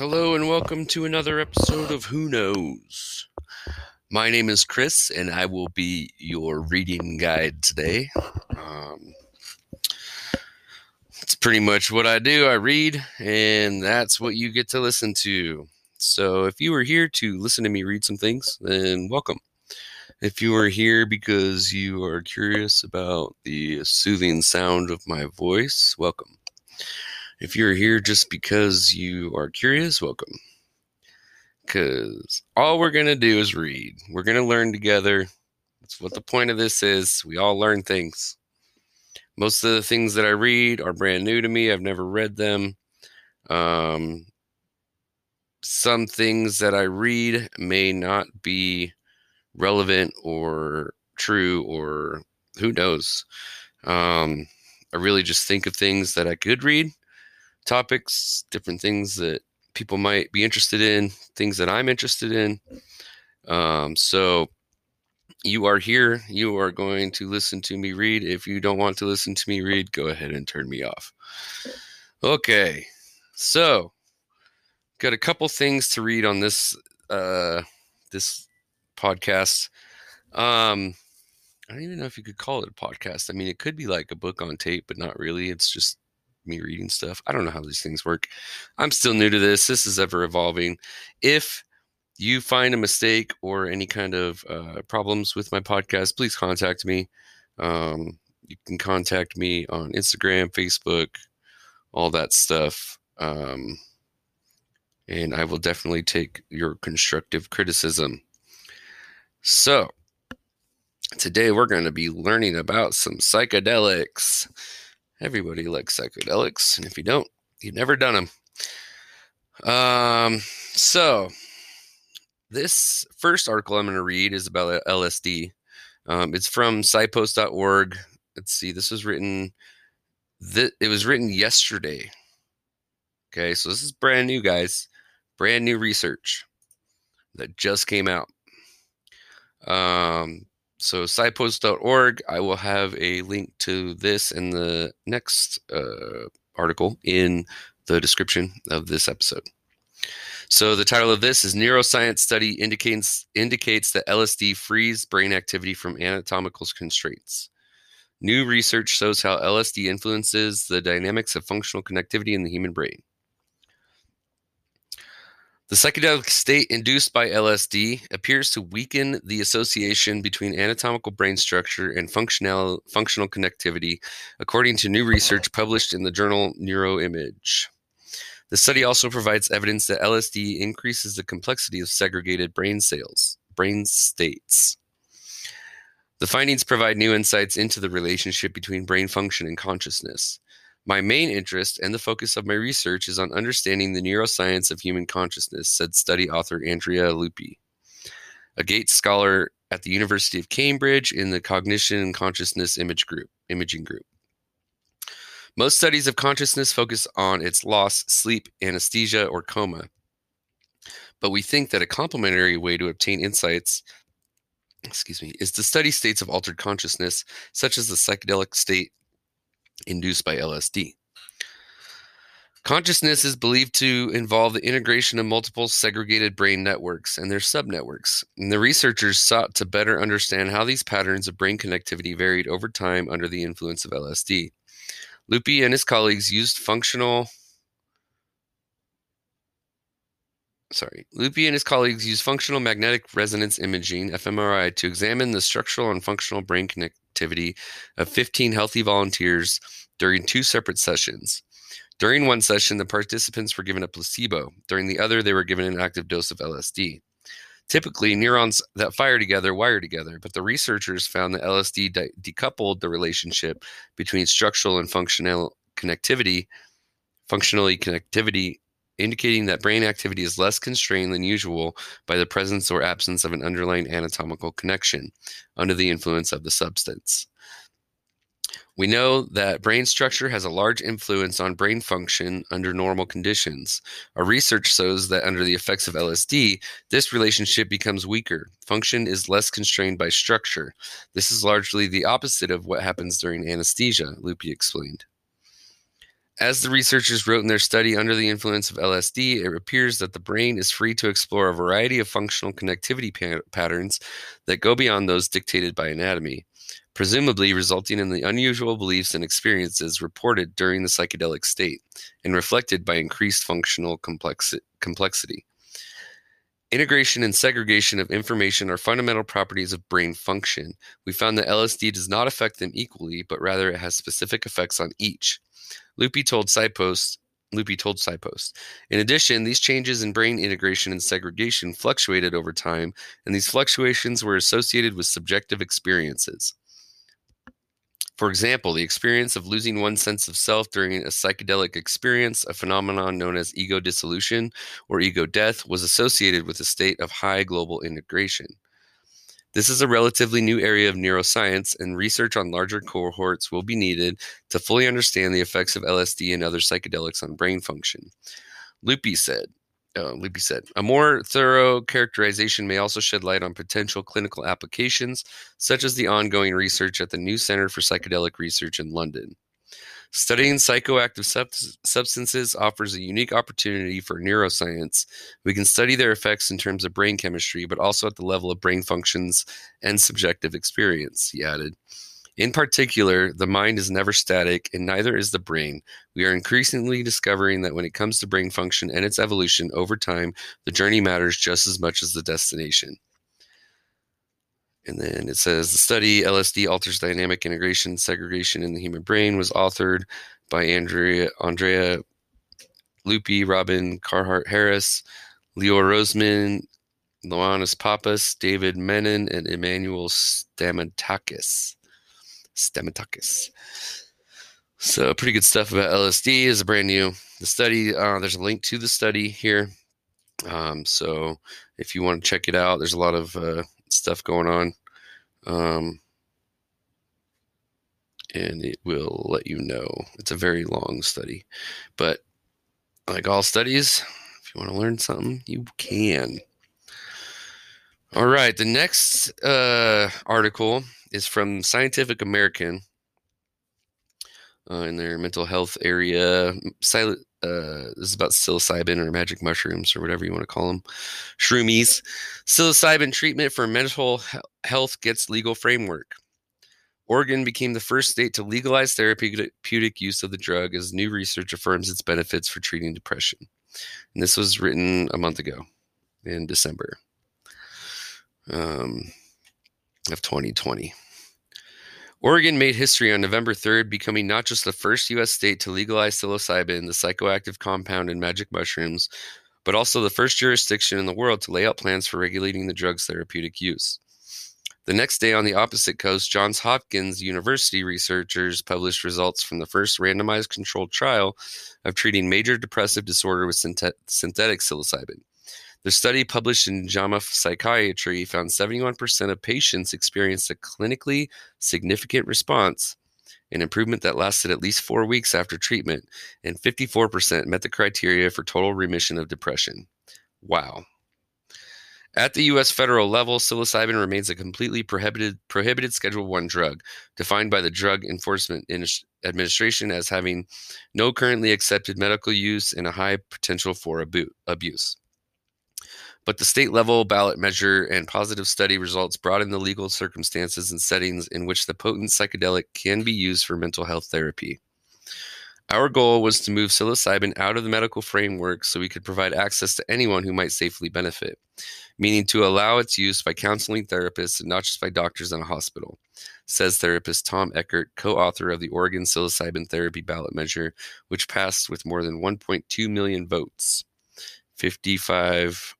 Hello and welcome to another episode of Who Knows. My name is Chris and I will be your reading guide today. Um, it's pretty much what I do. I read, and that's what you get to listen to. So if you were here to listen to me read some things, then welcome. If you are here because you are curious about the soothing sound of my voice, welcome. If you're here just because you are curious, welcome. Because all we're going to do is read. We're going to learn together. That's what the point of this is. We all learn things. Most of the things that I read are brand new to me. I've never read them. Um, some things that I read may not be relevant or true or who knows. Um, I really just think of things that I could read topics, different things that people might be interested in, things that I'm interested in. Um, so you are here. You are going to listen to me read. If you don't want to listen to me read, go ahead and turn me off. Okay. So got a couple things to read on this uh this podcast. Um I don't even know if you could call it a podcast. I mean, it could be like a book on tape, but not really. It's just me reading stuff. I don't know how these things work. I'm still new to this. This is ever evolving. If you find a mistake or any kind of uh, problems with my podcast, please contact me. Um, you can contact me on Instagram, Facebook, all that stuff. Um, and I will definitely take your constructive criticism. So, today we're going to be learning about some psychedelics. Everybody likes psychedelics, and if you don't, you've never done them. Um, so this first article I'm going to read is about LSD. Um, it's from PsyPost.org. Let's see. This was written. Th- it was written yesterday. Okay, so this is brand new, guys. Brand new research that just came out. Um, so PsyPost.org. I will have a link to this in the next uh, article in the description of this episode. So the title of this is Neuroscience Study indicates indicates that LSD frees brain activity from anatomical constraints. New research shows how LSD influences the dynamics of functional connectivity in the human brain. The psychedelic state induced by LSD appears to weaken the association between anatomical brain structure and functional, functional connectivity, according to new research published in the journal Neuroimage. The study also provides evidence that LSD increases the complexity of segregated brain cells, brain states. The findings provide new insights into the relationship between brain function and consciousness. My main interest and the focus of my research is on understanding the neuroscience of human consciousness, said study author Andrea Luppi, a Gates scholar at the University of Cambridge in the Cognition and Consciousness Image Group, Imaging Group. Most studies of consciousness focus on its loss, sleep, anesthesia, or coma. But we think that a complementary way to obtain insights excuse me, is to study states of altered consciousness, such as the psychedelic state induced by LSD. Consciousness is believed to involve the integration of multiple segregated brain networks and their subnetworks. And the researchers sought to better understand how these patterns of brain connectivity varied over time under the influence of LSD. Luppi and his colleagues used functional sorry, Luppi and his colleagues used functional magnetic resonance imaging, fMRI, to examine the structural and functional brain connectivity of 15 healthy volunteers during two separate sessions. During one session, the participants were given a placebo. During the other, they were given an active dose of LSD. Typically, neurons that fire together wire together, but the researchers found that LSD de- decoupled the relationship between structural and functional connectivity, functionally connectivity indicating that brain activity is less constrained than usual by the presence or absence of an underlying anatomical connection under the influence of the substance. We know that brain structure has a large influence on brain function under normal conditions. Our research shows that under the effects of LSD, this relationship becomes weaker. Function is less constrained by structure. This is largely the opposite of what happens during anesthesia, Luppi explained. As the researchers wrote in their study, under the influence of LSD, it appears that the brain is free to explore a variety of functional connectivity pa- patterns that go beyond those dictated by anatomy, presumably resulting in the unusual beliefs and experiences reported during the psychedelic state and reflected by increased functional complexi- complexity. Integration and segregation of information are fundamental properties of brain function. We found that LSD does not affect them equally, but rather it has specific effects on each. Luppi told PsyPost. Luppi told PsyPost. In addition, these changes in brain integration and segregation fluctuated over time, and these fluctuations were associated with subjective experiences. For example, the experience of losing one sense of self during a psychedelic experience, a phenomenon known as ego dissolution or ego death, was associated with a state of high global integration. This is a relatively new area of neuroscience, and research on larger cohorts will be needed to fully understand the effects of LSD and other psychedelics on brain function. Luppi said, uh, said. A more thorough characterization may also shed light on potential clinical applications, such as the ongoing research at the New Center for Psychedelic Research in London. Studying psychoactive sub- substances offers a unique opportunity for neuroscience. We can study their effects in terms of brain chemistry, but also at the level of brain functions and subjective experience, he added. In particular, the mind is never static, and neither is the brain. We are increasingly discovering that when it comes to brain function and its evolution over time, the journey matters just as much as the destination. And then it says the study LSD alters dynamic integration segregation in the human brain was authored by Andrea Andrea Luppi, Robin Carhart Harris, Leo Roseman, Ioannis Pappas, David Menon, and Emmanuel Stamatakis. Stamatakis. So pretty good stuff about LSD is a brand new the study. Uh, there's a link to the study here. Um, so if you want to check it out, there's a lot of uh, stuff going on. Um, and it will let you know. It's a very long study, but like all studies, if you want to learn something, you can. All right, the next uh, article is from Scientific American uh, in their mental health area. Silent, uh, this is about psilocybin or magic mushrooms or whatever you want to call them. Shroomies. Psilocybin treatment for mental health gets legal framework. Oregon became the first state to legalize therapeutic use of the drug as new research affirms its benefits for treating depression. And this was written a month ago in December um, of 2020. Oregon made history on November 3rd, becoming not just the first U.S. state to legalize psilocybin, the psychoactive compound in magic mushrooms, but also the first jurisdiction in the world to lay out plans for regulating the drug's therapeutic use. The next day, on the opposite coast, Johns Hopkins University researchers published results from the first randomized controlled trial of treating major depressive disorder with synthetic psilocybin. The study published in JAMA Psychiatry found 71% of patients experienced a clinically significant response, an improvement that lasted at least four weeks after treatment, and 54% met the criteria for total remission of depression. Wow. At the U.S. federal level, psilocybin remains a completely prohibited, prohibited Schedule One drug, defined by the Drug Enforcement Administration as having no currently accepted medical use and a high potential for abu- abuse. But the state level ballot measure and positive study results broaden the legal circumstances and settings in which the potent psychedelic can be used for mental health therapy. Our goal was to move psilocybin out of the medical framework so we could provide access to anyone who might safely benefit, meaning to allow its use by counseling therapists and not just by doctors in a hospital, says therapist Tom Eckert, co author of the Oregon Psilocybin Therapy Ballot Measure, which passed with more than 1.2 million votes. 55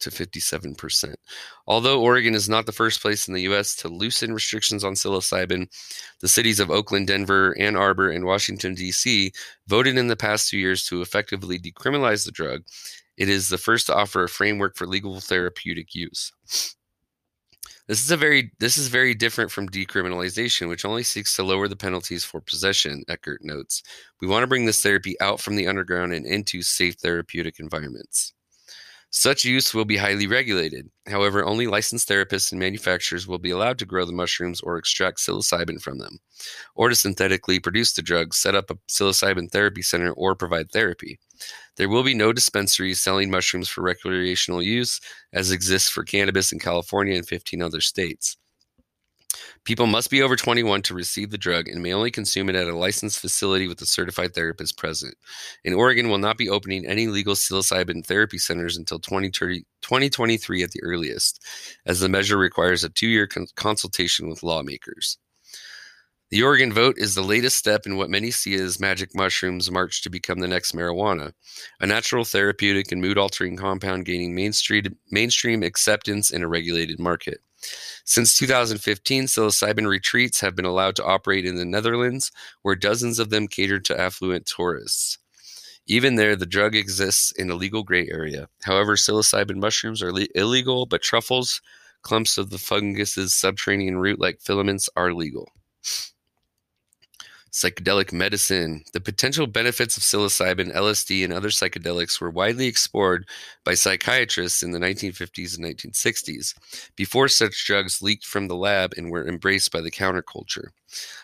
to 57%. Although Oregon is not the first place in the U.S. to loosen restrictions on psilocybin, the cities of Oakland, Denver, Ann Arbor, and Washington, D.C. voted in the past two years to effectively decriminalize the drug. It is the first to offer a framework for legal therapeutic use. This is a very this is very different from decriminalization, which only seeks to lower the penalties for possession, Eckert notes. We want to bring this therapy out from the underground and into safe therapeutic environments. Such use will be highly regulated. However, only licensed therapists and manufacturers will be allowed to grow the mushrooms or extract psilocybin from them, or to synthetically produce the drugs, set up a psilocybin therapy center, or provide therapy. There will be no dispensaries selling mushrooms for recreational use, as exists for cannabis in California and 15 other states. People must be over 21 to receive the drug and may only consume it at a licensed facility with a certified therapist present. In Oregon, will not be opening any legal psilocybin therapy centers until 2023 at the earliest, as the measure requires a two year con- consultation with lawmakers. The Oregon vote is the latest step in what many see as magic mushrooms' march to become the next marijuana, a natural therapeutic and mood altering compound gaining mainstream, mainstream acceptance in a regulated market. Since 2015, psilocybin retreats have been allowed to operate in the Netherlands, where dozens of them cater to affluent tourists. Even there, the drug exists in a legal gray area. However, psilocybin mushrooms are le- illegal, but truffles, clumps of the fungus's subterranean root like filaments, are legal psychedelic medicine. The potential benefits of psilocybin, LSD, and other psychedelics were widely explored by psychiatrists in the 1950s and 1960s, before such drugs leaked from the lab and were embraced by the counterculture.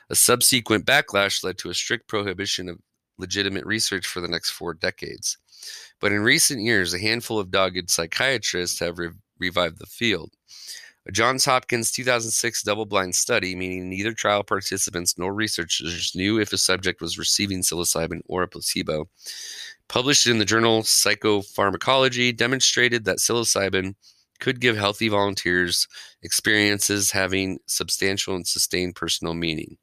A subsequent backlash led to a strict prohibition of legitimate research for the next four decades. But in recent years, a handful of dogged psychiatrists have re- revived the field. A Johns Hopkins 2006 double blind study, meaning neither trial participants nor researchers knew if a subject was receiving psilocybin or a placebo, published in the journal Psychopharmacology, demonstrated that psilocybin could give healthy volunteers experiences having substantial and sustained personal meaning.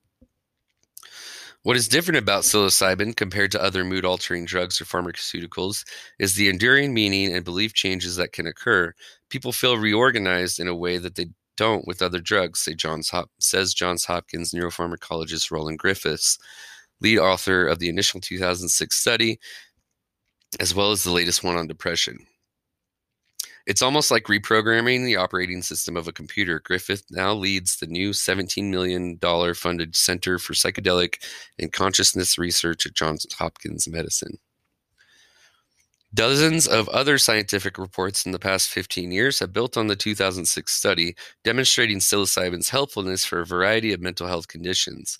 What is different about psilocybin compared to other mood altering drugs or pharmaceuticals is the enduring meaning and belief changes that can occur. People feel reorganized in a way that they don't with other drugs, say Johns Hop- says Johns Hopkins neuropharmacologist Roland Griffiths, lead author of the initial 2006 study, as well as the latest one on depression. It's almost like reprogramming the operating system of a computer. Griffith now leads the new $17 million funded Center for Psychedelic and Consciousness Research at Johns Hopkins Medicine. Dozens of other scientific reports in the past 15 years have built on the 2006 study, demonstrating psilocybin's helpfulness for a variety of mental health conditions.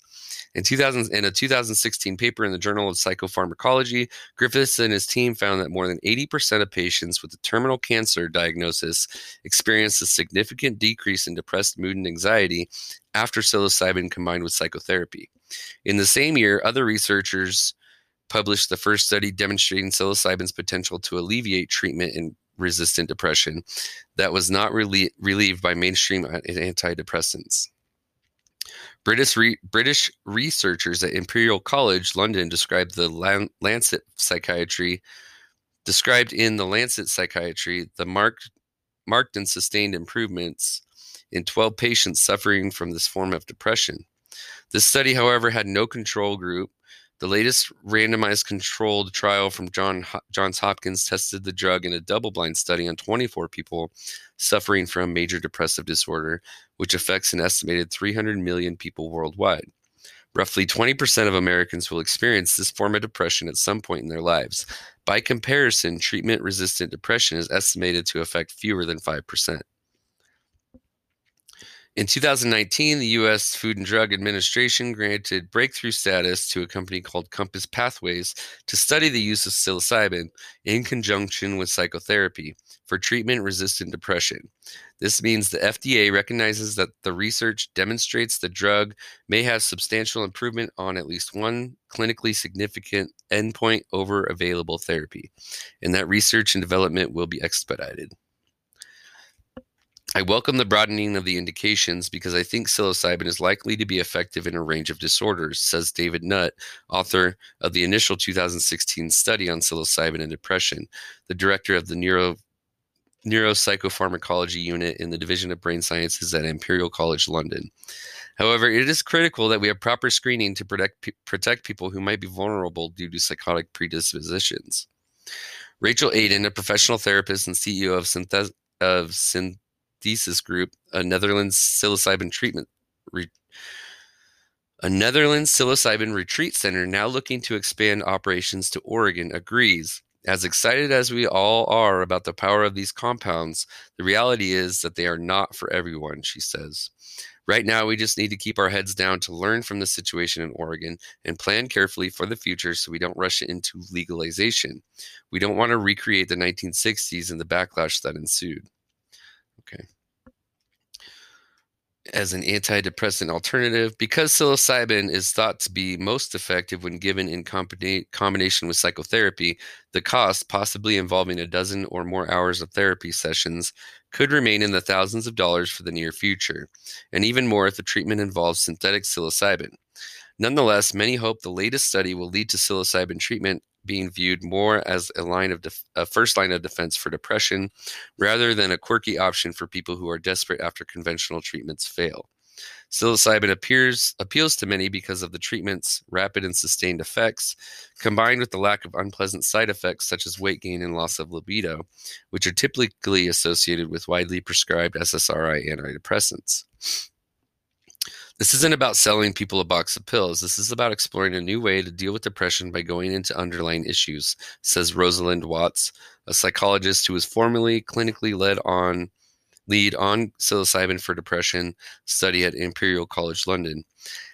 In, 2000, in a 2016 paper in the Journal of Psychopharmacology, Griffiths and his team found that more than 80% of patients with a terminal cancer diagnosis experienced a significant decrease in depressed mood and anxiety after psilocybin combined with psychotherapy. In the same year, other researchers published the first study demonstrating psilocybin's potential to alleviate treatment in resistant depression that was not relie- relieved by mainstream antidepressants. British, re- British researchers at Imperial College London described the Lancet Psychiatry described in the Lancet Psychiatry the marked marked and sustained improvements in 12 patients suffering from this form of depression. This study, however, had no control group the latest randomized controlled trial from John, Johns Hopkins tested the drug in a double blind study on 24 people suffering from major depressive disorder, which affects an estimated 300 million people worldwide. Roughly 20% of Americans will experience this form of depression at some point in their lives. By comparison, treatment resistant depression is estimated to affect fewer than 5%. In 2019, the U.S. Food and Drug Administration granted breakthrough status to a company called Compass Pathways to study the use of psilocybin in conjunction with psychotherapy for treatment resistant depression. This means the FDA recognizes that the research demonstrates the drug may have substantial improvement on at least one clinically significant endpoint over available therapy, and that research and development will be expedited. I welcome the broadening of the indications because I think psilocybin is likely to be effective in a range of disorders, says David Nutt, author of the initial 2016 study on psilocybin and depression, the director of the Neuro Neuropsychopharmacology Unit in the Division of Brain Sciences at Imperial College London. However, it is critical that we have proper screening to protect, protect people who might be vulnerable due to psychotic predispositions. Rachel Aidan, a professional therapist and CEO of, Synthes- of Synth- Thesis Group, a Netherlands psilocybin treatment re- a Netherlands psilocybin retreat center now looking to expand operations to Oregon agrees As excited as we all are about the power of these compounds, the reality is that they are not for everyone, she says. Right now, we just need to keep our heads down to learn from the situation in Oregon and plan carefully for the future so we don't rush into legalization. We don't want to recreate the 1960s and the backlash that ensued. Okay as an antidepressant alternative because psilocybin is thought to be most effective when given in combination with psychotherapy. The cost possibly involving a dozen or more hours of therapy sessions could remain in the thousands of dollars for the near future and even more if the treatment involves synthetic psilocybin. Nonetheless many hope the latest study will lead to psilocybin treatment being viewed more as a line of def- a first line of defense for depression rather than a quirky option for people who are desperate after conventional treatments fail. Psilocybin appears appeals to many because of the treatment's rapid and sustained effects, combined with the lack of unpleasant side effects such as weight gain and loss of libido, which are typically associated with widely prescribed SSRI antidepressants. This isn't about selling people a box of pills. This is about exploring a new way to deal with depression by going into underlying issues, says Rosalind Watts, a psychologist who was formerly clinically led on lead on psilocybin for depression study at Imperial College London.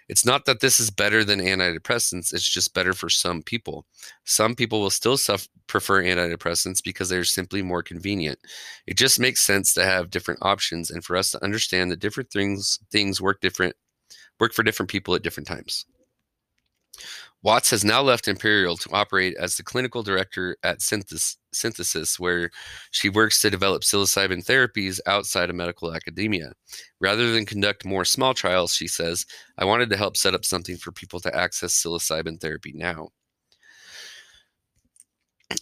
It's not that this is better than antidepressants, it's just better for some people. Some people will still suffer, prefer antidepressants because they're simply more convenient. It just makes sense to have different options and for us to understand that different things things work different work for different people at different times. Watts has now left Imperial to operate as the clinical director at Synthesis, where she works to develop psilocybin therapies outside of medical academia. Rather than conduct more small trials, she says, I wanted to help set up something for people to access psilocybin therapy now.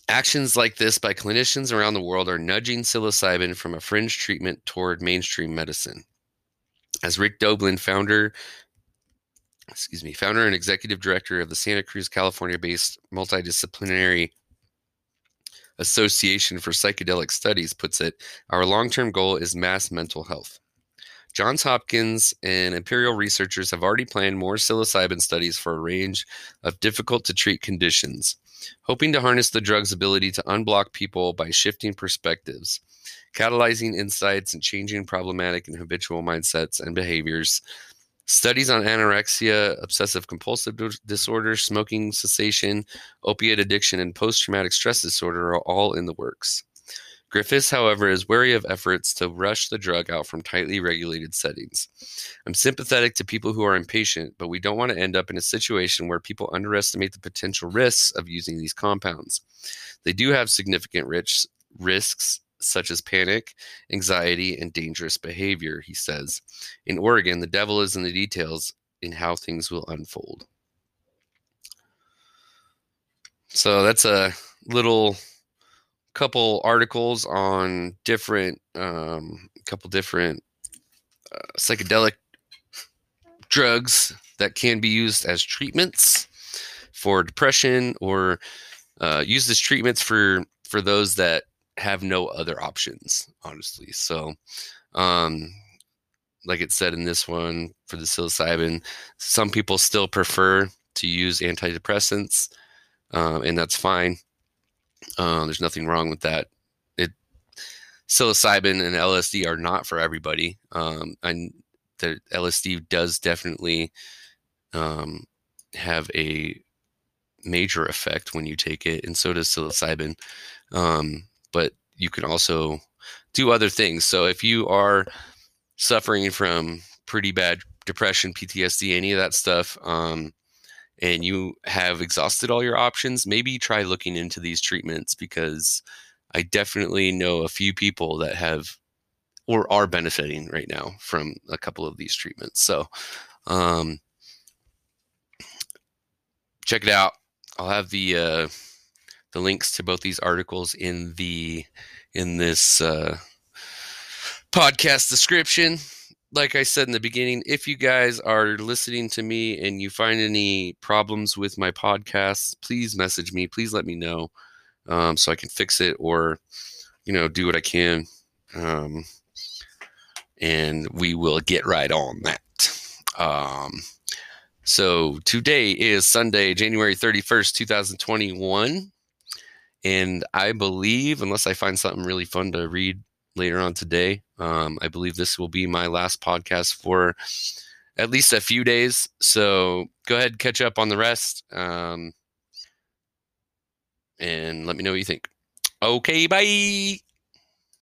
Actions like this by clinicians around the world are nudging psilocybin from a fringe treatment toward mainstream medicine. As Rick Doblin, founder excuse me, founder and executive director of the Santa Cruz, California based multidisciplinary Association for Psychedelic Studies, puts it, our long term goal is mass mental health. Johns Hopkins and Imperial researchers have already planned more psilocybin studies for a range of difficult to treat conditions, hoping to harness the drug's ability to unblock people by shifting perspectives, catalyzing insights, and changing problematic and habitual mindsets and behaviors Studies on anorexia, obsessive compulsive disorder, smoking cessation, opiate addiction, and post traumatic stress disorder are all in the works. Griffiths, however, is wary of efforts to rush the drug out from tightly regulated settings. I'm sympathetic to people who are impatient, but we don't want to end up in a situation where people underestimate the potential risks of using these compounds. They do have significant risks such as panic, anxiety, and dangerous behavior, he says. In Oregon, the devil is in the details in how things will unfold. So that's a little couple articles on different, um, couple different uh, psychedelic drugs that can be used as treatments for depression or uh, used as treatments for for those that have no other options, honestly. So, um, like it said in this one for the psilocybin, some people still prefer to use antidepressants, uh, and that's fine. Uh, there's nothing wrong with that. It psilocybin and LSD are not for everybody, um, and the LSD does definitely um, have a major effect when you take it, and so does psilocybin. Um, but you can also do other things. So if you are suffering from pretty bad depression, PTSD, any of that stuff, um, and you have exhausted all your options, maybe try looking into these treatments because I definitely know a few people that have or are benefiting right now from a couple of these treatments. So, um, check it out. I'll have the uh, the links to both these articles in the in this uh, podcast description. Like I said in the beginning, if you guys are listening to me and you find any problems with my podcast, please message me. Please let me know um, so I can fix it or, you know, do what I can. Um, and we will get right on that. Um, so today is Sunday, January 31st, 2021 And I believe, unless I find something really fun to read later on today, um, I believe this will be my last podcast for at least a few days. So go ahead, catch up on the rest, um, and let me know what you think. Okay, bye.